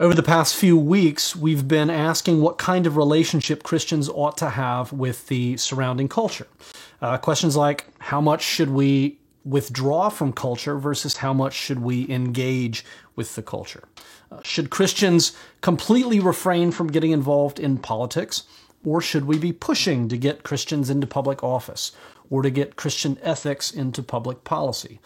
Over the past few weeks, we've been asking what kind of relationship Christians ought to have with the surrounding culture. Uh, questions like how much should we withdraw from culture versus how much should we engage with the culture? Uh, should Christians completely refrain from getting involved in politics? Or should we be pushing to get Christians into public office or to get Christian ethics into public policy?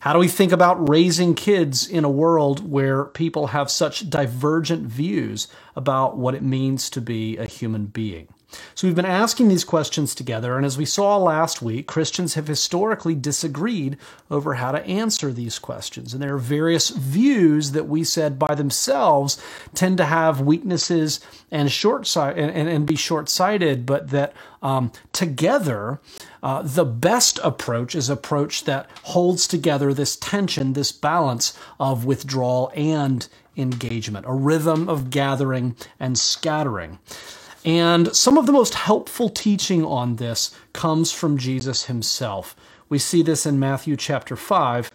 How do we think about raising kids in a world where people have such divergent views about what it means to be a human being? So we've been asking these questions together, and as we saw last week, Christians have historically disagreed over how to answer these questions. And there are various views that we said by themselves tend to have weaknesses and short and, and, and be short-sighted, but that um, together, uh, the best approach is approach that holds together this tension, this balance of withdrawal and engagement, a rhythm of gathering and scattering. And some of the most helpful teaching on this comes from Jesus himself. We see this in Matthew chapter 5,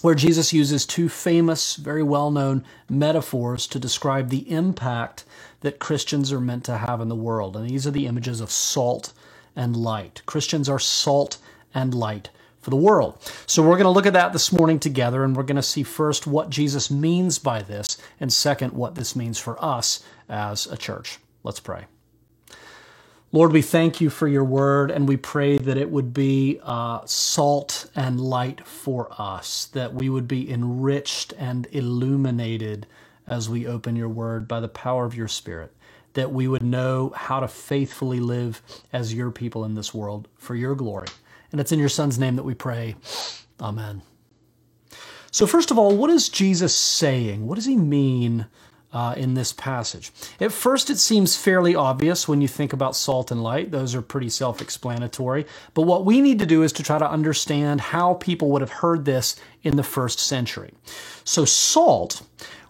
where Jesus uses two famous, very well known metaphors to describe the impact that Christians are meant to have in the world. And these are the images of salt and light. Christians are salt and light for the world. So we're going to look at that this morning together, and we're going to see first what Jesus means by this, and second, what this means for us as a church. Let's pray. Lord, we thank you for your word, and we pray that it would be uh, salt and light for us, that we would be enriched and illuminated as we open your word by the power of your Spirit, that we would know how to faithfully live as your people in this world for your glory. And it's in your Son's name that we pray. Amen. So, first of all, what is Jesus saying? What does he mean uh, in this passage. At first, it seems fairly obvious when you think about salt and light. Those are pretty self explanatory. But what we need to do is to try to understand how people would have heard this in the first century. So, salt.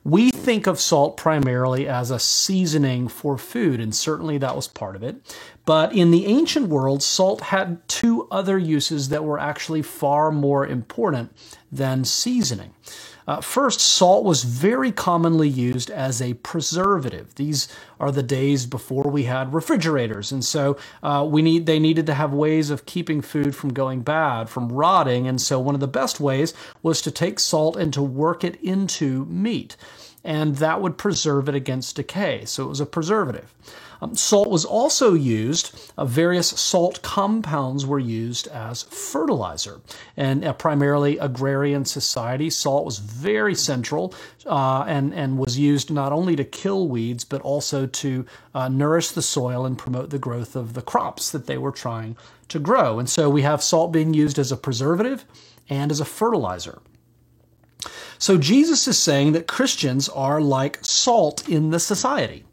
We think of salt primarily as a seasoning for food, and certainly that was part of it. But in the ancient world, salt had two other uses that were actually far more important than seasoning. Uh, first, salt was very commonly used as a preservative. These are the days before we had refrigerators, and so uh, we need they needed to have ways of keeping food from going bad, from rotting. And so one of the best ways was to take salt and to work it into meat, and that would preserve it against decay. So it was a preservative. Um, salt was also used, uh, various salt compounds were used as fertilizer. And uh, primarily agrarian society, salt was very central uh, and, and was used not only to kill weeds, but also to uh, nourish the soil and promote the growth of the crops that they were trying to grow. And so we have salt being used as a preservative and as a fertilizer. So Jesus is saying that Christians are like salt in the society.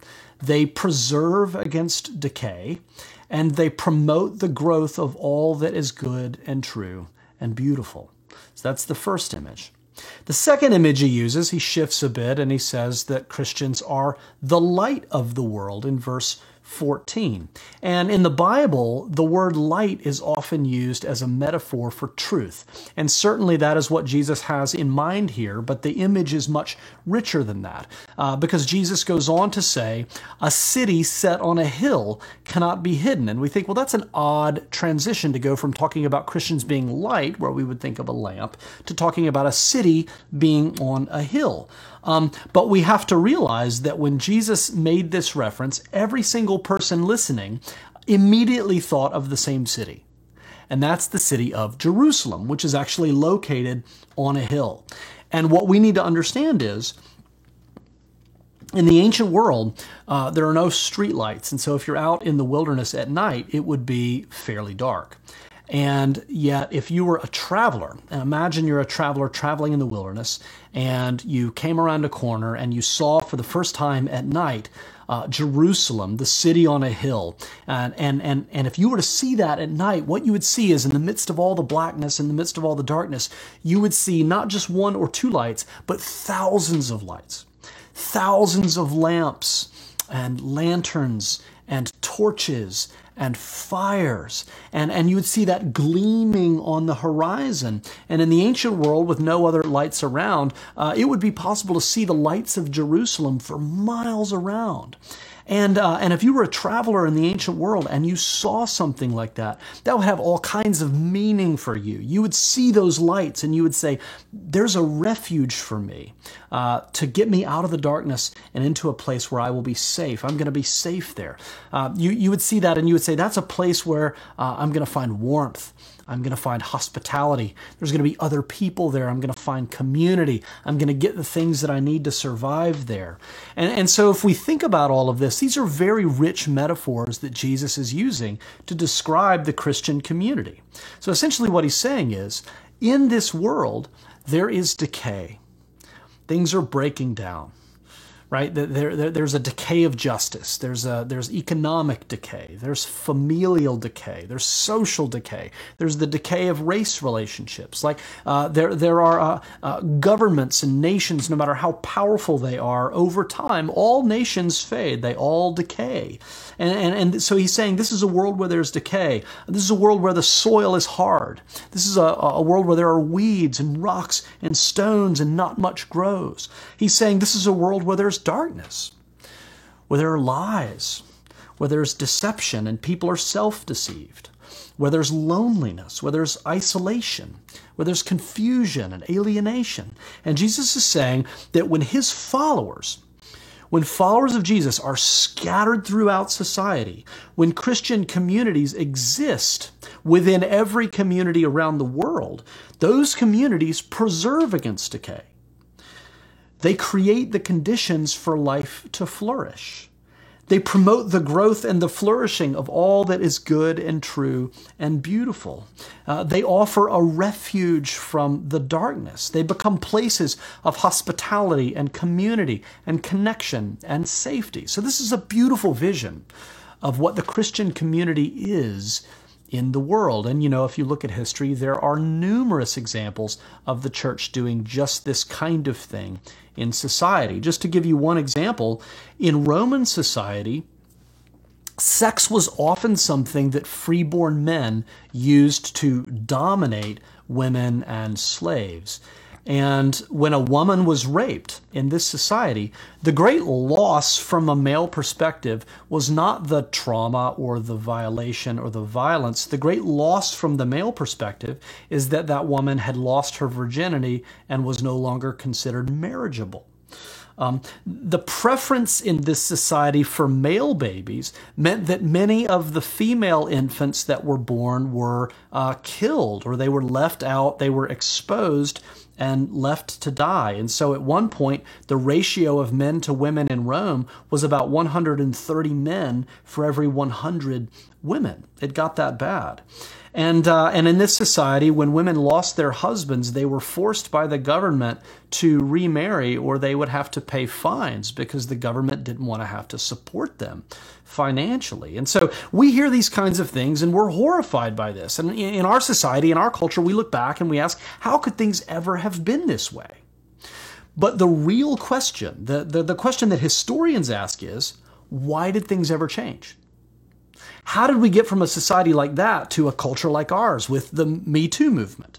They preserve against decay, and they promote the growth of all that is good and true and beautiful. So that's the first image. The second image he uses, he shifts a bit and he says that Christians are the light of the world in verse 14. And in the Bible, the word light is often used as a metaphor for truth. And certainly that is what Jesus has in mind here, but the image is much richer than that. Uh, because Jesus goes on to say, a city set on a hill cannot be hidden. And we think, well, that's an odd transition to go from talking about Christians being light, where we would think of a lamp, to talking about a city being on a hill. Um, but we have to realize that when Jesus made this reference, every single person listening immediately thought of the same city. And that's the city of Jerusalem, which is actually located on a hill. And what we need to understand is in the ancient world, uh, there are no streetlights. And so if you're out in the wilderness at night, it would be fairly dark. And yet, if you were a traveler, and imagine you're a traveler traveling in the wilderness, and you came around a corner and you saw for the first time at night uh, Jerusalem, the city on a hill. And, and, and, and if you were to see that at night, what you would see is in the midst of all the blackness, in the midst of all the darkness, you would see not just one or two lights, but thousands of lights, thousands of lamps and lanterns and torches and fires. And, and you would see that gleaming on the horizon. And in the ancient world, with no other lights around, uh, it would be possible to see the lights of Jerusalem for miles around. And, uh, and if you were a traveler in the ancient world and you saw something like that, that would have all kinds of meaning for you. You would see those lights and you would say, There's a refuge for me uh, to get me out of the darkness and into a place where I will be safe. I'm going to be safe there. Uh, you, you would see that and you would say, That's a place where uh, I'm going to find warmth. I'm going to find hospitality. There's going to be other people there. I'm going to find community. I'm going to get the things that I need to survive there. And, and so, if we think about all of this, these are very rich metaphors that Jesus is using to describe the Christian community. So, essentially, what he's saying is in this world, there is decay, things are breaking down right? There, there, there's a decay of justice. There's a, there's economic decay. There's familial decay. There's social decay. There's the decay of race relationships. Like uh, there, there are uh, uh, governments and nations, no matter how powerful they are, over time, all nations fade. They all decay. And, and, and so he's saying this is a world where there's decay. This is a world where the soil is hard. This is a, a world where there are weeds and rocks and stones and not much grows. He's saying this is a world where there's darkness, where there are lies, where there's deception and people are self deceived, where there's loneliness, where there's isolation, where there's confusion and alienation. And Jesus is saying that when his followers, when followers of Jesus are scattered throughout society, when Christian communities exist within every community around the world, those communities preserve against decay. They create the conditions for life to flourish. They promote the growth and the flourishing of all that is good and true and beautiful. Uh, they offer a refuge from the darkness. They become places of hospitality and community and connection and safety. So, this is a beautiful vision of what the Christian community is in the world. And you know, if you look at history, there are numerous examples of the church doing just this kind of thing in society. Just to give you one example, in Roman society, sex was often something that freeborn men used to dominate women and slaves. And when a woman was raped in this society, the great loss from a male perspective was not the trauma or the violation or the violence. The great loss from the male perspective is that that woman had lost her virginity and was no longer considered marriageable. Um, the preference in this society for male babies meant that many of the female infants that were born were uh, killed or they were left out, they were exposed and left to die. And so at one point, the ratio of men to women in Rome was about 130 men for every 100 women. It got that bad. And, uh, and in this society, when women lost their husbands, they were forced by the government to remarry or they would have to pay fines because the government didn't want to have to support them financially. And so we hear these kinds of things and we're horrified by this. And in our society, in our culture, we look back and we ask, how could things ever have been this way? But the real question, the, the, the question that historians ask is, why did things ever change? How did we get from a society like that to a culture like ours with the Me Too movement?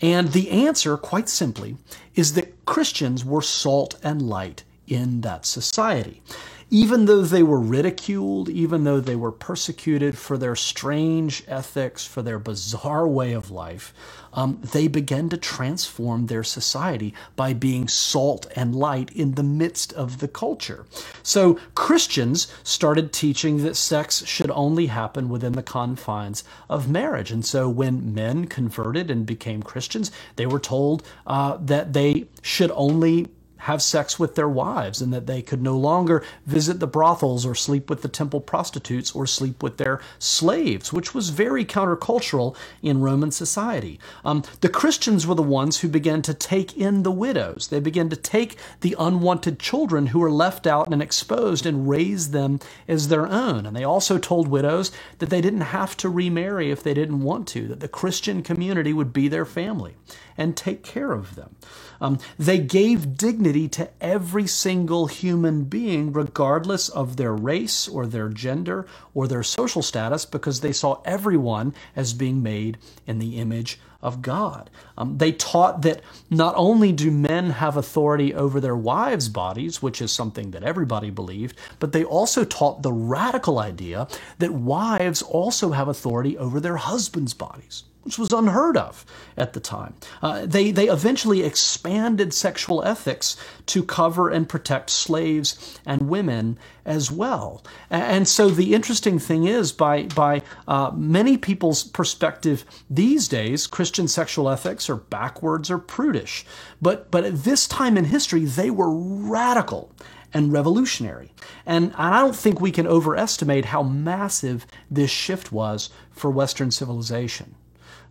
And the answer, quite simply, is that Christians were salt and light in that society even though they were ridiculed, even though they were persecuted for their strange ethics, for their bizarre way of life, um, they began to transform their society by being salt and light in the midst of the culture. So Christians started teaching that sex should only happen within the confines of marriage. And so when men converted and became Christians, they were told uh, that they should only have sex with their wives and that they could no longer visit the brothels or sleep with the temple prostitutes or sleep with their slaves, which was very countercultural in Roman society. Um, the Christians were the ones who began to take in the widows. They began to take the unwanted children who were left out and exposed and raise them as their own. And they also told widows that they didn't have to remarry if they didn't want to, that the Christian community would be their family and take care of them. Um, they gave dignity dignity to every single human being, regardless of their race or their gender or their social status, because they saw everyone as being made in the image of God. Um, they taught that not only do men have authority over their wives' bodies, which is something that everybody believed, but they also taught the radical idea that wives also have authority over their husbands' bodies which was unheard of at the time. Uh, they, they eventually expanded sexual ethics to cover and protect slaves and women as well. And so the interesting thing is, by, by uh, many people's perspective these days, Christian sexual ethics are backwards or prudish. But, but at this time in history, they were radical and revolutionary. And I don't think we can overestimate how massive this shift was for Western civilization.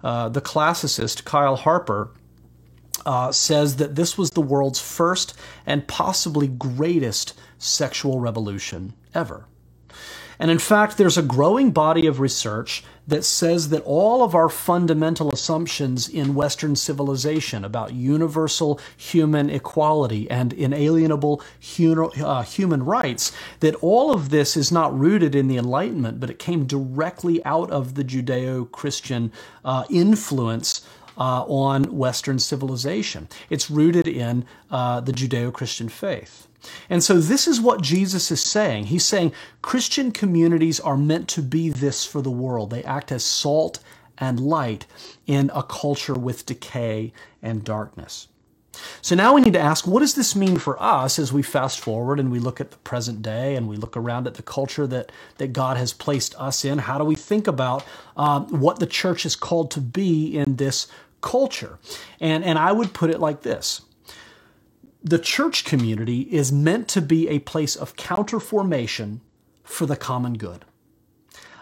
Uh, the classicist Kyle Harper uh, says that this was the world's first and possibly greatest sexual revolution ever. And in fact, there's a growing body of research that says that all of our fundamental assumptions in Western civilization about universal human equality and inalienable uh, human rights, that all of this is not rooted in the Enlightenment, but it came directly out of the Judeo Christian uh, influence uh, on Western civilization. It's rooted in uh, the Judeo Christian faith. And so this is what Jesus is saying. He's saying Christian communities are meant to be this for the world. They act as salt and light in a culture with decay and darkness. So now we need to ask, what does this mean for us as we fast forward and we look at the present day and we look around at the culture that, that God has placed us in? How do we think about um, what the church is called to be in this culture? And, and I would put it like this the church community is meant to be a place of counterformation for the common good.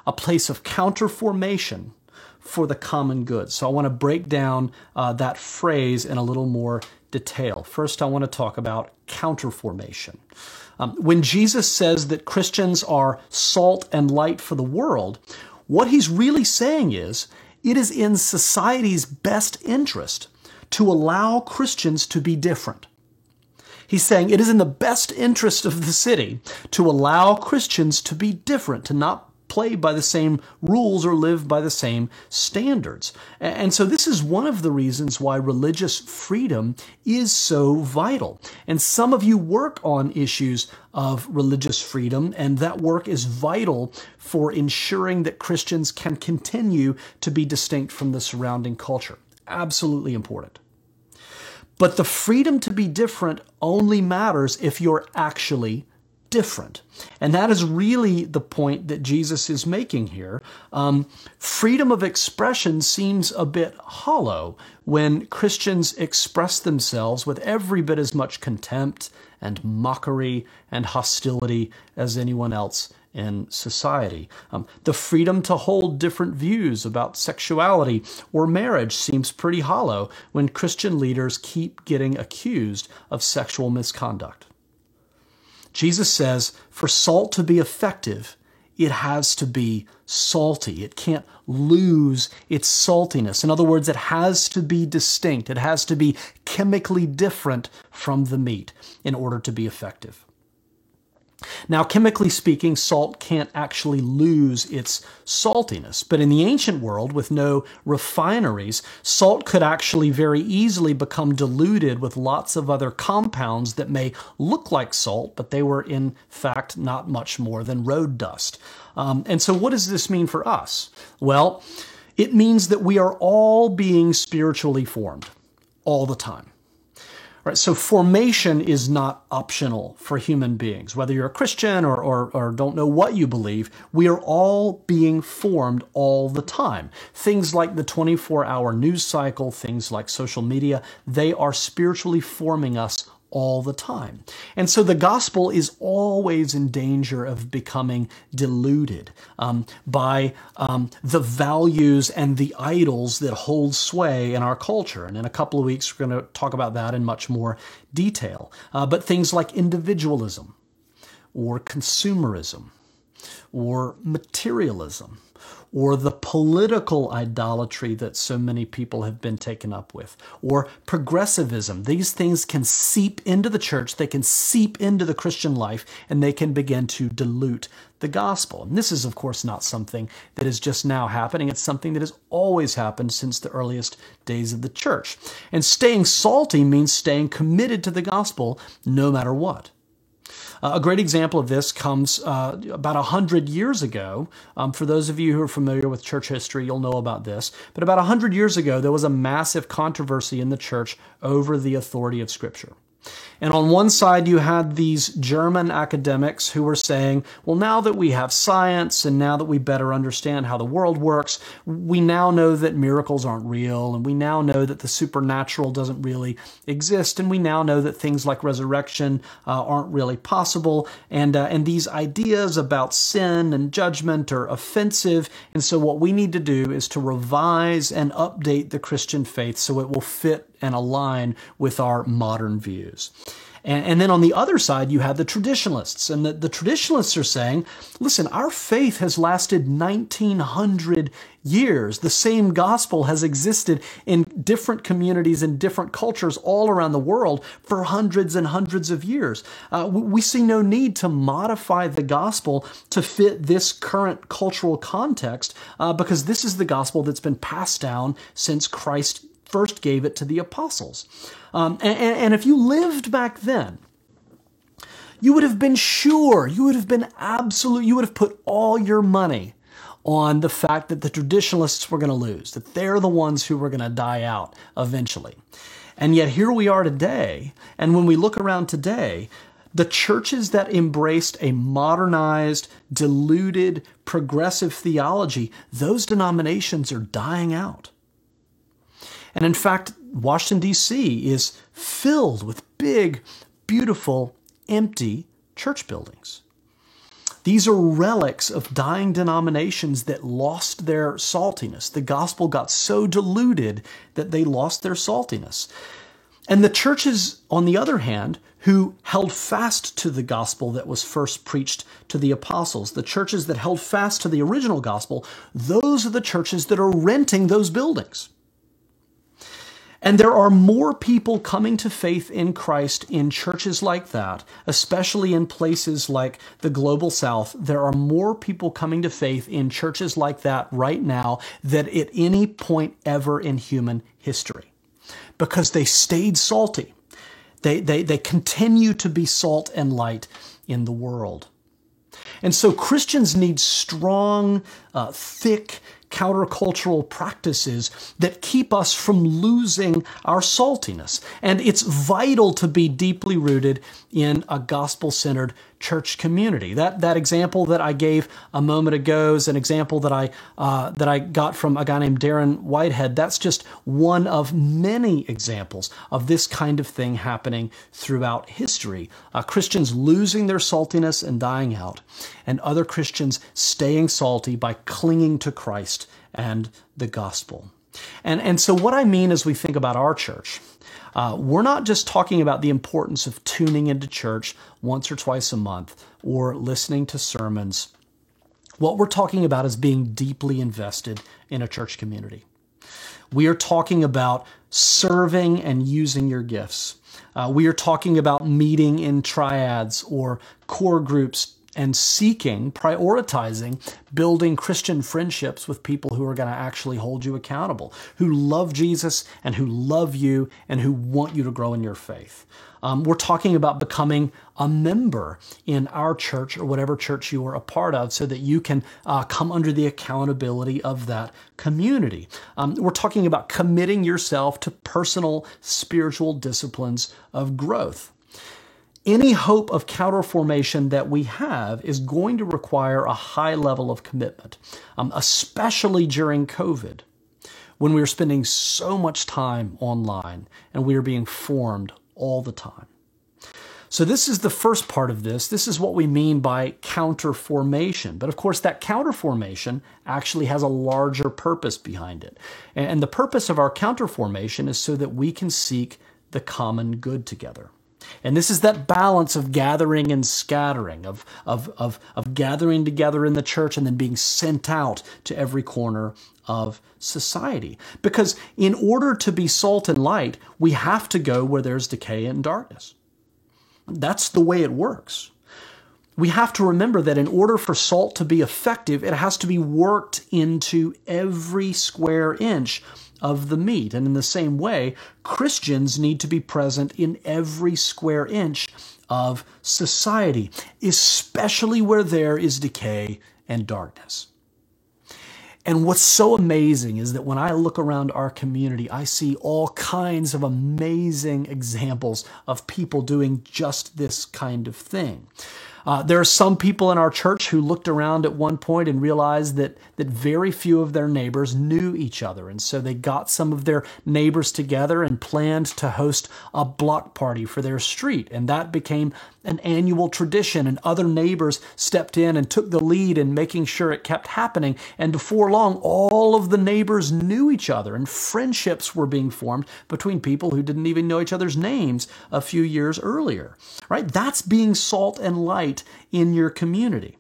A place of counterformation for the common good. So I want to break down uh, that phrase in a little more detail. First, I want to talk about counterformation. Um, when Jesus says that Christians are salt and light for the world, what he's really saying is it is in society's best interest to allow Christians to be different He's saying it is in the best interest of the city to allow Christians to be different, to not play by the same rules or live by the same standards. And so, this is one of the reasons why religious freedom is so vital. And some of you work on issues of religious freedom, and that work is vital for ensuring that Christians can continue to be distinct from the surrounding culture. Absolutely important. But the freedom to be different only matters if you're actually different. And that is really the point that Jesus is making here. Um, freedom of expression seems a bit hollow when Christians express themselves with every bit as much contempt and mockery and hostility as anyone else in society. Um, the freedom to hold different views about sexuality or marriage seems pretty hollow when Christian leaders keep getting accused of sexual misconduct. Jesus says for salt to be effective, it has to be salty. It can't lose its saltiness. In other words, it has to be distinct. It has to be chemically different from the meat in order to be effective. Now, chemically speaking, salt can't actually lose its saltiness, but in the ancient world, with no refineries, salt could actually very easily become diluted with lots of other compounds that may look like salt, but they were in fact not much more than road dust. Um, and so, what does this mean for us? Well, it means that we are all being spiritually formed all the time. Right, so formation is not optional for human beings. Whether you're a Christian or, or, or, don't know what you believe, we are all being formed all the time. Things like the 24 hour news cycle, things like social media, they are spiritually forming us all the time. And so the gospel is always in danger of becoming diluted um, by um, the values and the idols that hold sway in our culture. And in a couple of weeks, we're going to talk about that in much more detail. Uh, but things like individualism or consumerism or materialism or the political idolatry that so many people have been taken up with, or progressivism. These things can seep into the church, they can seep into the Christian life, and they can begin to dilute the gospel. And this is, of course, not something that is just now happening. It's something that has always happened since the earliest days of the church. And staying salty means staying committed to the gospel no matter what. Uh, a great example of this comes uh, about 100 years ago. Um, for those of you who are familiar with church history, you'll know about this. But about 100 years ago, there was a massive controversy in the church over the authority of Scripture. And on one side, you had these German academics who were saying, well, now that we have science and now that we better understand how the world works, we now know that miracles aren't real and we now know that the supernatural doesn't really exist and we now know that things like resurrection uh, aren't really possible and, uh, and these ideas about sin and judgment are offensive. And so what we need to do is to revise and update the Christian faith so it will fit and align with our modern views. And, then on the other side, you have the traditionalists. And the, the traditionalists are saying, listen, our faith has lasted 1900 years. The same gospel has existed in different communities and different cultures all around the world for hundreds and hundreds of years. Uh, we see no need to modify the gospel to fit this current cultural context uh, because this is the gospel that's been passed down since Christ first gave it to the apostles. Um, and, and if you lived back then, you would have been sure, you would have been absolute, you would have put all your money on the fact that the traditionalists were going to lose, that they're the ones who were going to die out eventually. And yet here we are today, and when we look around today, the churches that embraced a modernized, diluted, progressive theology, those denominations are dying out. And in fact, Washington, D.C. is filled with big, beautiful, empty church buildings. These are relics of dying denominations that lost their saltiness. The gospel got so diluted that they lost their saltiness. And the churches, on the other hand, who held fast to the gospel that was first preached to the apostles, the churches that held fast to the original gospel, those are the churches that are renting those buildings. And there are more people coming to faith in Christ in churches like that, especially in places like the global south. There are more people coming to faith in churches like that right now than at any point ever in human history because they stayed salty. They, they, they continue to be salt and light in the world. And so Christians need strong, uh, thick, countercultural practices that keep us from losing our saltiness. And it's vital to be deeply rooted in a gospel centered church community. That that example that I gave a moment ago is an example that I uh, that I got from a guy named Darren Whitehead. That's just one of many examples of this kind of thing happening throughout history. Uh, Christians losing their saltiness and dying out, and other Christians staying salty by clinging to Christ and the gospel. And and so what I mean as we think about our church uh, we're not just talking about the importance of tuning into church once or twice a month or listening to sermons. What we're talking about is being deeply invested in a church community. We are talking about serving and using your gifts. Uh, we are talking about meeting in triads or core groups and seeking, prioritizing, building Christian friendships with people who are going to actually hold you accountable, who love Jesus and who love you and who want you to grow in your faith. Um, we're talking about becoming a member in our church or whatever church you are a part of so that you can uh, come under the accountability of that community. Um, we're talking about committing yourself to personal spiritual disciplines of growth any hope of counterformation that we have is going to require a high level of commitment, um, especially during COVID, when we are spending so much time online and we are being formed all the time. So, this is the first part of this. This is what we mean by counterformation. But of course, that counterformation actually has a larger purpose behind it. And the purpose of our counterformation is so that we can seek the common good together. And this is that balance of gathering and scattering, of, of, of, of gathering together in the church and then being sent out to every corner of society. Because in order to be salt and light, we have to go where there's decay and darkness. That's the way it works. We have to remember that in order for salt to be effective, it has to be worked into every square inch of the meat. And in the same way, Christians need to be present in every square inch of society, especially where there is decay and darkness. And what's so amazing is that when I look around our community, I see all kinds of amazing examples of people doing just this kind of thing. Uh, there are some people in our church who looked around at one point and realized that, that very few of their neighbors knew each other. And so they got some of their neighbors together and planned to host a block party for their street. And that became an annual tradition. And other neighbors stepped in and took the lead in making sure it kept happening. And before long, all of the neighbors knew each other and friendships were being formed between people who didn't even know each other's names a few years earlier. Right? That's being salt and light in your community.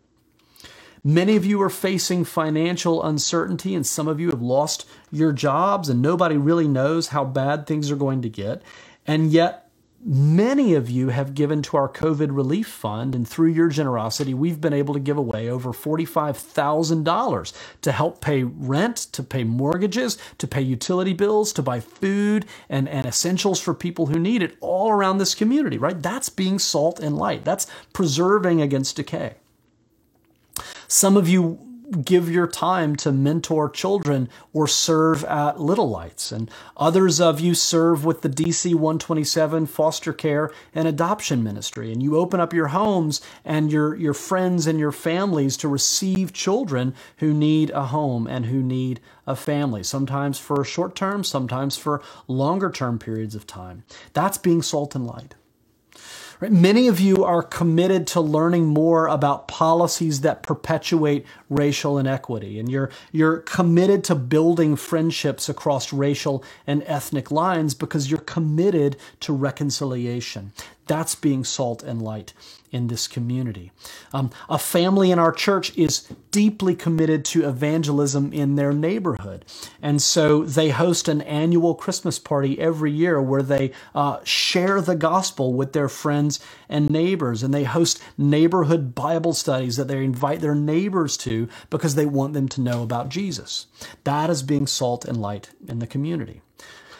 Many of you are facing financial uncertainty, and some of you have lost your jobs, and nobody really knows how bad things are going to get. And yet, Many of you have given to our COVID relief fund, and through your generosity, we've been able to give away over $45,000 to help pay rent, to pay mortgages, to pay utility bills, to buy food and, and essentials for people who need it all around this community, right? That's being salt and light. That's preserving against decay. Some of you give your time to mentor children or serve at Little Lights. And others of you serve with the DC 127 foster care and adoption ministry. And you open up your homes and your, your friends and your families to receive children who need a home and who need a family, sometimes for short term, sometimes for longer term periods of time. That's being salt and light. Right? Many of you are committed to learning more about policies that perpetuate racial inequity, and you're, you're committed to building friendships across racial and ethnic lines because you're committed to reconciliation. That's being salt and light in this community. Um, a family in our church is deeply committed to evangelism in their neighborhood. And so they host an annual Christmas party every year where they uh, share the gospel with their friends and neighbors. And they host neighborhood Bible studies that they invite their neighbors to because they want them to know about Jesus. That is being salt and light in the community.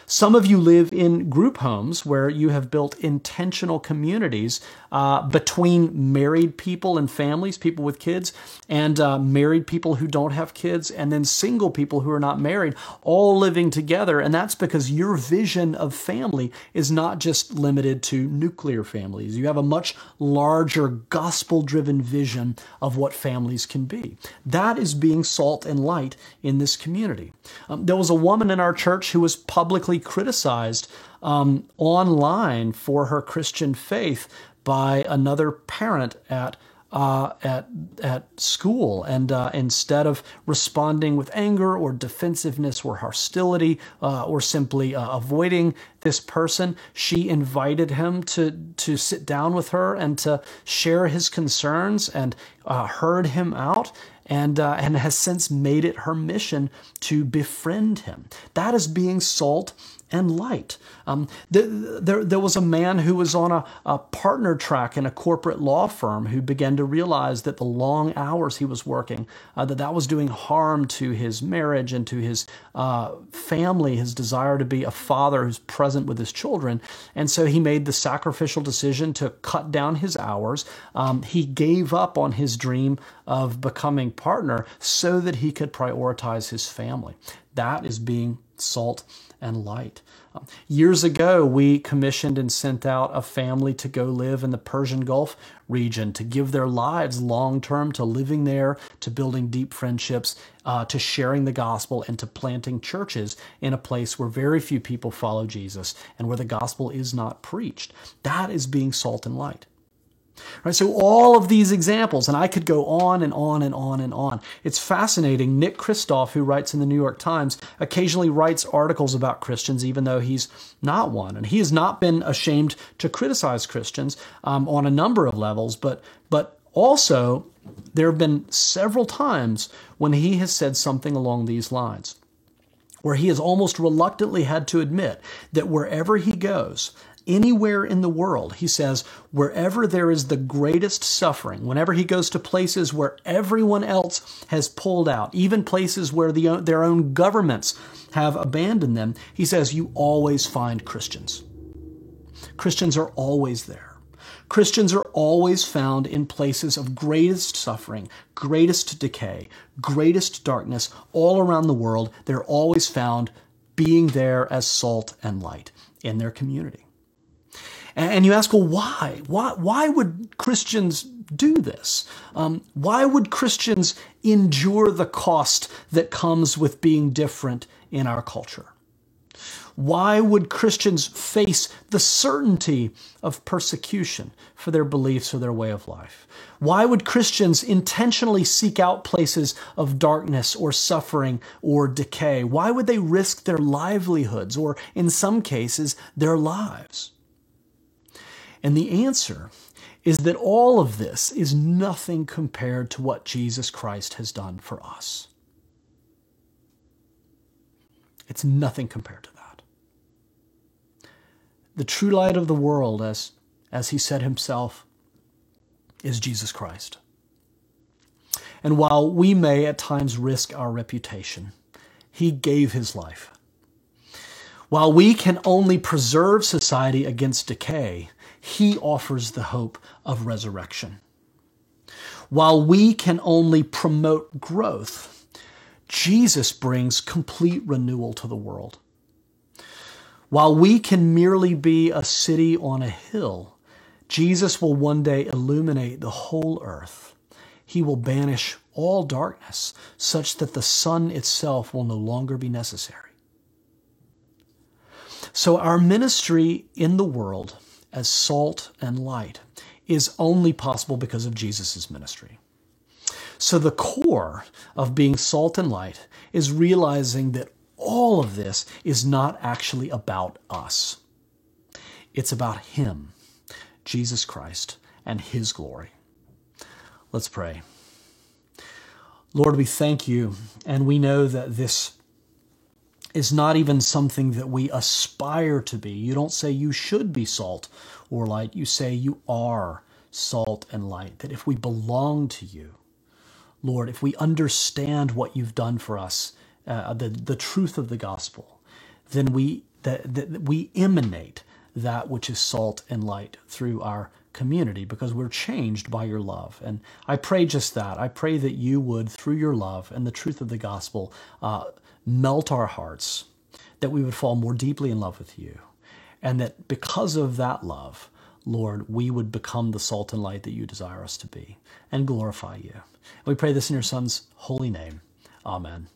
Some of you live in group homes where you have built intentional communities uh, between married people and families, people with kids, and uh, married people who don't have kids, and then single people who are not married, all living together. And that's because your vision of family is not just limited to nuclear families. You have a much larger gospel driven vision of what families can be. That is being salt and light in this community. Um, there was a woman in our church who was publicly criticized um, online for her Christian faith by another parent at uh, at at school, and uh, instead of responding with anger or defensiveness or hostility uh, or simply uh, avoiding this person, she invited him to to sit down with her and to share his concerns and uh, heard him out and uh, and has since made it her mission to befriend him. That is being salt and light. Um, there, there, there, was a man who was on a, a, partner track in a corporate law firm who began to realize that the long hours he was working, uh, that that was doing harm to his marriage and to his uh, family, his desire to be a father who's present with his children. And so he made the sacrificial decision to cut down his hours. Um, he gave up on his dream of becoming partner so that he could prioritize his family. That is being salt and light. Um, years ago, we commissioned and sent out a family to go live in the Persian Gulf region to give their lives long term to living there, to building deep friendships, uh, to sharing the gospel, and to planting churches in a place where very few people follow Jesus and where the gospel is not preached. That is being salt and light. Right? So all of these examples, and I could go on and on and on and on. It's fascinating. Nick Kristof, who writes in the New York Times, occasionally writes articles about Christians, even though he's not one. And he has not been ashamed to criticize Christians um, on a number of levels, but but also there have been several times when he has said something along these lines where he has almost reluctantly had to admit that wherever he goes, anywhere in the world. He says, wherever there is the greatest suffering, whenever he goes to places where everyone else has pulled out, even places where the, their own governments have abandoned them, he says, you always find Christians. Christians are always there. Christians are always found in places of greatest suffering, greatest decay, greatest darkness all around the world. They're always found being there as salt and light in their community. And you ask, well, why? Why, why would Christians do this? Um, why would Christians endure the cost that comes with being different in our culture? Why would Christians face the certainty of persecution for their beliefs or their way of life? Why would Christians intentionally seek out places of darkness or suffering or decay? Why would they risk their livelihoods or, in some cases, their lives? And the answer is that all of this is nothing compared to what Jesus Christ has done for us. It's nothing compared to that. The true light of the world, as, as he said himself, is Jesus Christ. And while we may at times risk our reputation, he gave his life. While we can only preserve society against decay, he offers the hope of resurrection. While we can only promote growth, Jesus brings complete renewal to the world. While we can merely be a city on a hill, Jesus will one day illuminate the whole earth. He will banish all darkness such that the sun itself will no longer be necessary. So, our ministry in the world as salt and light is only possible because of Jesus' ministry. So, the core of being salt and light is realizing that all of this is not actually about us. It's about Him, Jesus Christ, and His glory. Let's pray. Lord, we thank you, and we know that this is not even something that we aspire to be. You don't say you should be salt or light. You say you are salt and light. That if we belong to you, Lord, if we understand what you've done for us, uh, the, the truth of the gospel, then we, that, that we emanate that which is salt and light through our community because we're changed by your love. And I pray just that. I pray that you would, through your love and the truth of the gospel, uh, melt our hearts, that we would fall more deeply in love with you, and that because of that love, Lord, we would become the salt and light that you desire us to be and glorify you. We pray this in your Son's holy name. Amen.